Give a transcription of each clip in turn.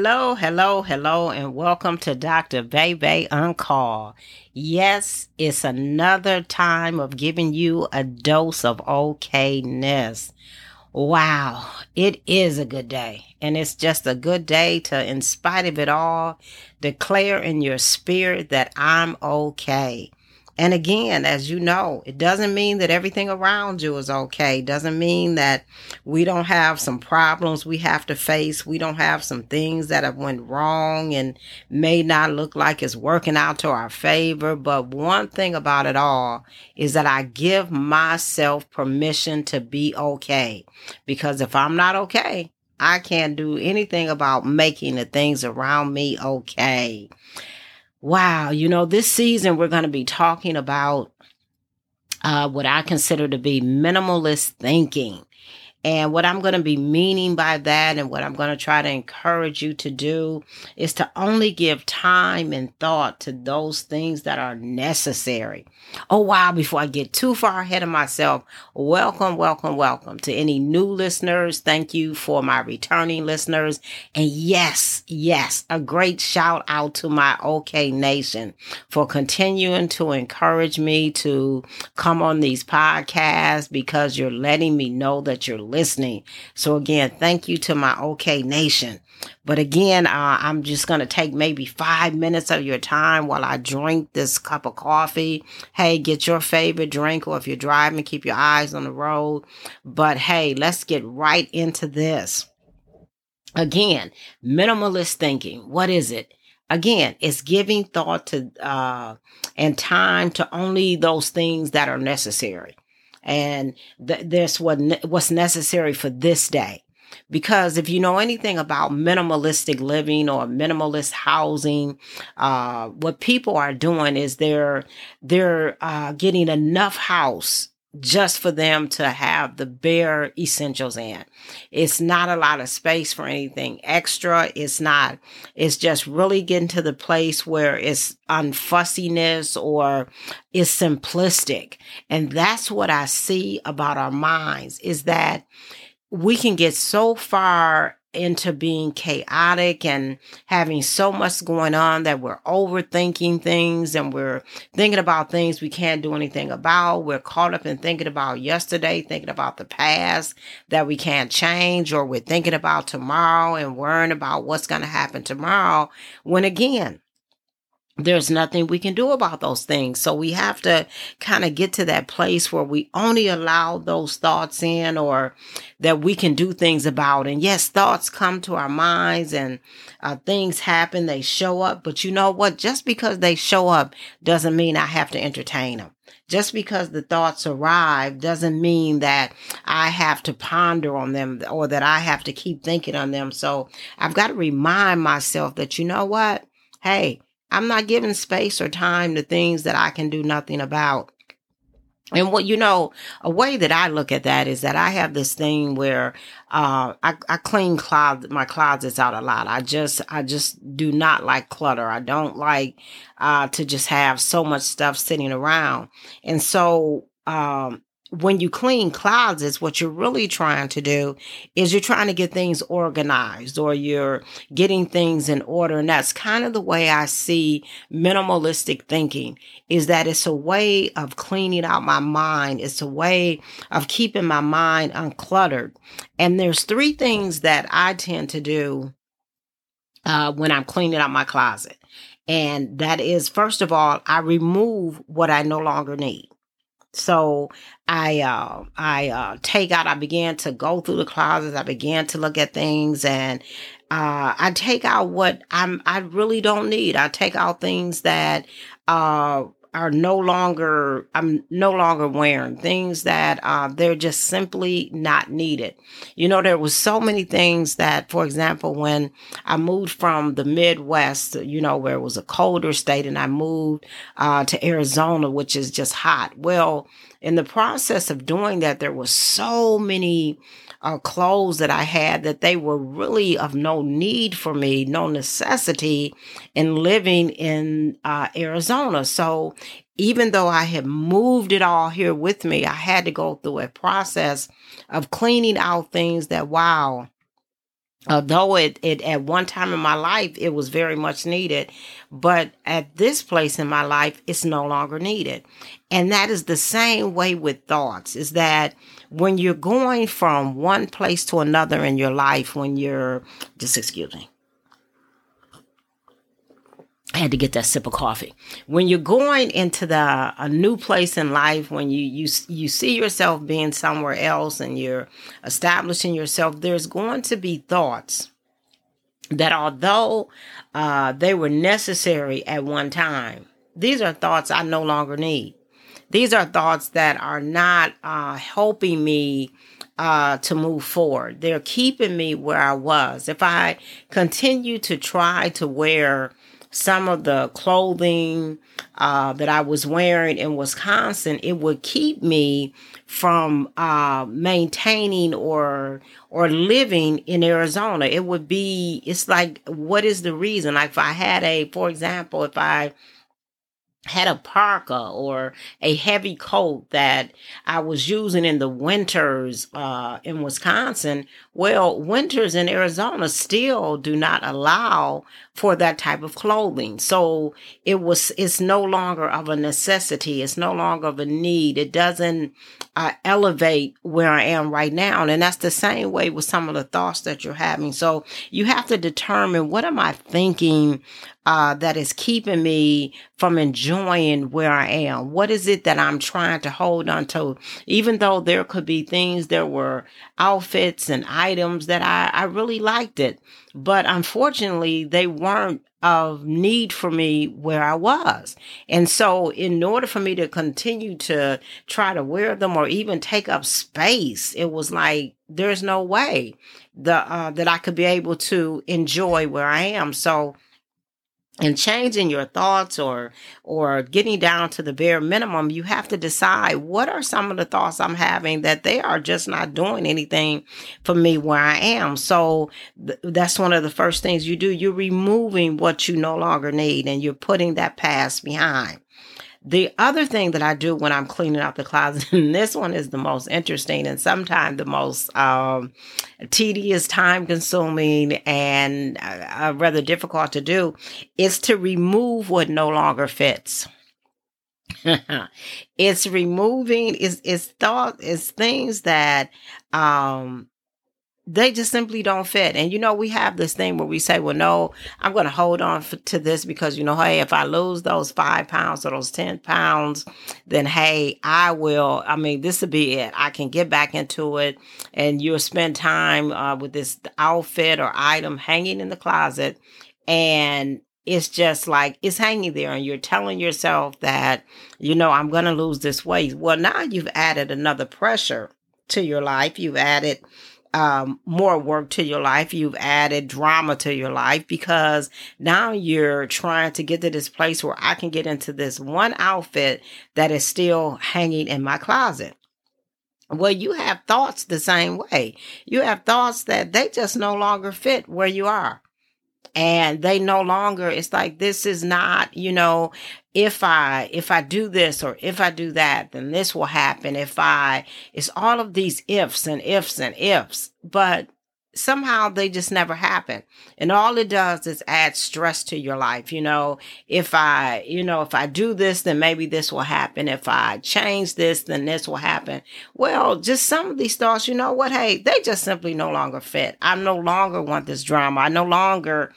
Hello, hello, hello, and welcome to Dr. Bebe on Call. Yes, it's another time of giving you a dose of okayness. Wow, it is a good day. And it's just a good day to, in spite of it all, declare in your spirit that I'm okay. And again, as you know, it doesn't mean that everything around you is okay. It doesn't mean that we don't have some problems we have to face. We don't have some things that have went wrong and may not look like it's working out to our favor. But one thing about it all is that I give myself permission to be okay. Because if I'm not okay, I can't do anything about making the things around me okay. Wow, you know, this season we're going to be talking about uh, what I consider to be minimalist thinking. And what I'm going to be meaning by that and what I'm going to try to encourage you to do is to only give time and thought to those things that are necessary. Oh, wow. Before I get too far ahead of myself, welcome, welcome, welcome to any new listeners. Thank you for my returning listeners. And yes, yes, a great shout out to my OK Nation for continuing to encourage me to come on these podcasts because you're letting me know that you're listening. So again, thank you to my OK Nation. But again, uh, I'm just going to take maybe five minutes of your time while I drink this cup of coffee. Hey, get your favorite drink, or if you're driving, keep your eyes on the road. But hey, let's get right into this. Again, minimalist thinking. What is it? Again, it's giving thought to uh, and time to only those things that are necessary and th- there's what ne- what's necessary for this day. Because if you know anything about minimalistic living or minimalist housing, uh, what people are doing is they're they're uh, getting enough house just for them to have the bare essentials in. It's not a lot of space for anything extra. It's not, it's just really getting to the place where it's unfussiness or it's simplistic. And that's what I see about our minds is that we can get so far into being chaotic and having so much going on that we're overthinking things and we're thinking about things we can't do anything about. We're caught up in thinking about yesterday, thinking about the past that we can't change, or we're thinking about tomorrow and worrying about what's going to happen tomorrow. When again, there's nothing we can do about those things. So we have to kind of get to that place where we only allow those thoughts in or that we can do things about. And yes, thoughts come to our minds and uh, things happen, they show up. But you know what? Just because they show up doesn't mean I have to entertain them. Just because the thoughts arrive doesn't mean that I have to ponder on them or that I have to keep thinking on them. So I've got to remind myself that, you know what? Hey, I'm not giving space or time to things that I can do nothing about. And what you know, a way that I look at that is that I have this thing where uh, I, I clean closet my closets out a lot. I just I just do not like clutter. I don't like uh, to just have so much stuff sitting around. And so um, when you clean closets, what you're really trying to do is you're trying to get things organized or you're getting things in order. And that's kind of the way I see minimalistic thinking is that it's a way of cleaning out my mind. It's a way of keeping my mind uncluttered. And there's three things that I tend to do uh, when I'm cleaning out my closet. And that is, first of all, I remove what I no longer need. So I uh, I uh, take out. I began to go through the closets. I began to look at things, and uh, I take out what I'm. I really don't need. I take out things that uh, are no longer I'm no longer wearing things that uh, they're just simply not needed. You know, there was so many things that, for example, when I moved from the Midwest, you know, where it was a colder state, and I moved uh, to Arizona, which is just hot. Well, in the process of doing that, there was so many uh, clothes that I had that they were really of no need for me, no necessity in living in uh, Arizona. So even though I had moved it all here with me, I had to go through a process of cleaning out things that, wow, although it, it at one time in my life it was very much needed but at this place in my life it's no longer needed and that is the same way with thoughts is that when you're going from one place to another in your life when you're just excuse me I had to get that sip of coffee. When you're going into the a new place in life, when you you you see yourself being somewhere else and you're establishing yourself, there's going to be thoughts that although uh, they were necessary at one time, these are thoughts I no longer need. These are thoughts that are not uh, helping me uh, to move forward. They're keeping me where I was. If I continue to try to wear some of the clothing uh, that I was wearing in Wisconsin, it would keep me from uh, maintaining or or living in Arizona. It would be. It's like, what is the reason? Like, if I had a, for example, if I had a parka or a heavy coat that I was using in the winters uh, in Wisconsin. Well, winters in Arizona still do not allow for that type of clothing. So it was, it's no longer of a necessity. It's no longer of a need. It doesn't uh, elevate where I am right now. And that's the same way with some of the thoughts that you're having. So you have to determine what am I thinking uh, that is keeping me from enjoying where I am? What is it that I'm trying to hold on to? Even though there could be things, there were outfits and items that I, I really liked it. But unfortunately, they weren't of need for me where I was. And so in order for me to continue to try to wear them or even take up space, it was like, there's no way the, uh, that I could be able to enjoy where I am. So, and changing your thoughts or or getting down to the bare minimum you have to decide what are some of the thoughts i'm having that they are just not doing anything for me where i am. So th- that's one of the first things you do. You're removing what you no longer need and you're putting that past behind the other thing that I do when I'm cleaning out the closet, and this one is the most interesting and sometimes the most um, tedious, time consuming, and uh, rather difficult to do, is to remove what no longer fits. it's removing is it's thought is things that um they just simply don't fit. And you know, we have this thing where we say, well, no, I'm going to hold on f- to this because, you know, hey, if I lose those five pounds or those 10 pounds, then hey, I will, I mean, this will be it. I can get back into it and you'll spend time uh, with this outfit or item hanging in the closet. And it's just like it's hanging there and you're telling yourself that, you know, I'm going to lose this weight. Well, now you've added another pressure to your life. You've added um, more work to your life. You've added drama to your life because now you're trying to get to this place where I can get into this one outfit that is still hanging in my closet. Well, you have thoughts the same way. You have thoughts that they just no longer fit where you are and they no longer it's like this is not you know if i if i do this or if i do that then this will happen. If i it's all of these ifs and ifs and ifs. But somehow they just never happen. And all it does is add stress to your life. You know, if I, you know, if I do this, then maybe this will happen. If I change this, then this will happen. Well, just some of these thoughts, you know what? Hey, they just simply no longer fit. I no longer want this drama. I no longer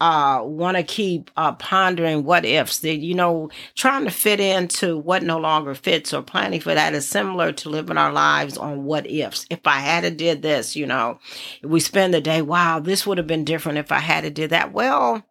uh, want to keep uh, pondering what ifs. That you know, trying to fit into what no longer fits or planning for that is similar to living our lives on what ifs. If I had to did this, you know, we spend the day, wow, this would have been different if I had to did that. Well,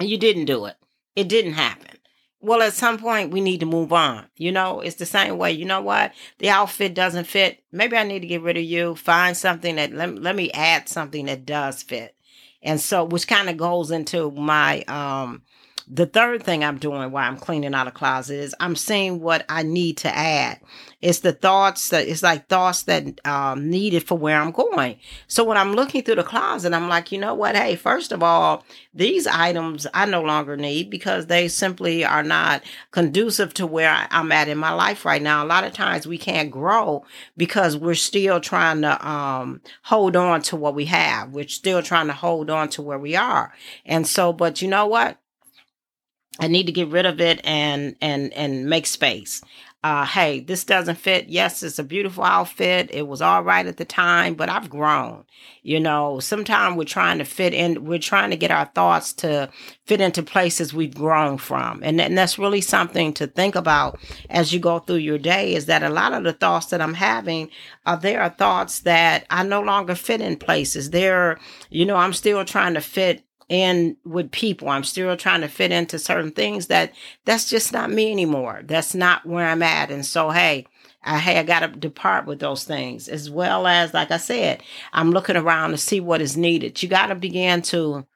you didn't do it. It didn't happen. Well, at some point we need to move on. You know, it's the same way. You know what? The outfit doesn't fit. Maybe I need to get rid of you. Find something that let, let me add something that does fit and so which kind of goes into my um the third thing I'm doing while I'm cleaning out a closet is I'm seeing what I need to add. It's the thoughts that it's like thoughts that um, needed for where I'm going. So when I'm looking through the closet, I'm like, you know what? Hey, first of all, these items I no longer need because they simply are not conducive to where I'm at in my life right now. A lot of times we can't grow because we're still trying to um, hold on to what we have. We're still trying to hold on to where we are. And so, but you know what? I need to get rid of it and and and make space uh, hey, this doesn't fit. Yes, it's a beautiful outfit. It was all right at the time, but I've grown. You know, sometimes we're trying to fit in, we're trying to get our thoughts to fit into places we've grown from. And, and that's really something to think about as you go through your day is that a lot of the thoughts that I'm having, uh, there are thoughts that I no longer fit in places. They're, you know, I'm still trying to fit in with people. I'm still trying to fit into certain things that that's just not me anymore. That's not where I'm at. And so, hey, I, I got to depart with those things as well as, like I said, I'm looking around to see what is needed. You got to begin to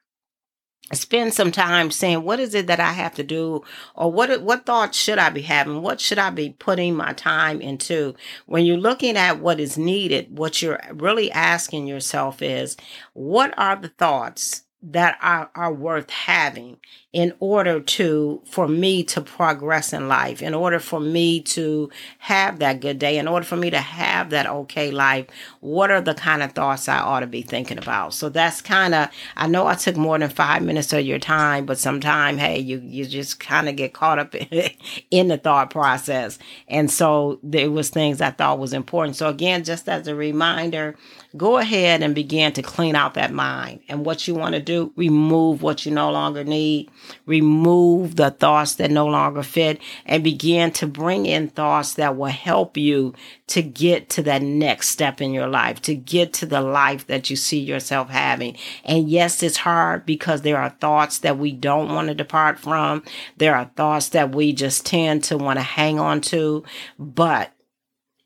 spend some time saying what is it that I have to do or what what thoughts should I be having what should I be putting my time into when you're looking at what is needed what you're really asking yourself is what are the thoughts that are, are worth having in order to for me to progress in life in order for me to have that good day in order for me to have that okay life what are the kind of thoughts i ought to be thinking about? So that's kind of i know i took more than five minutes of your time but sometimes hey you you just kind of get caught up in the thought process. And so there was things i thought was important. So again just as a reminder go ahead and begin to clean out that mind. And what you want to do remove what you no longer need remove the thoughts that no longer fit and begin to bring in thoughts that will help you to get to that next step in your life, to get to the life that you see yourself having. And yes, it's hard because there are thoughts that we don't want to depart from. There are thoughts that we just tend to want to hang on to. But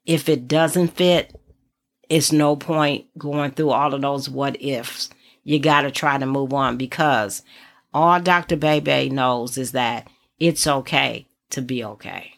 if it doesn't fit, it's no point going through all of those what ifs. You got to try to move on because all Dr. Bebe knows is that it's okay to be okay.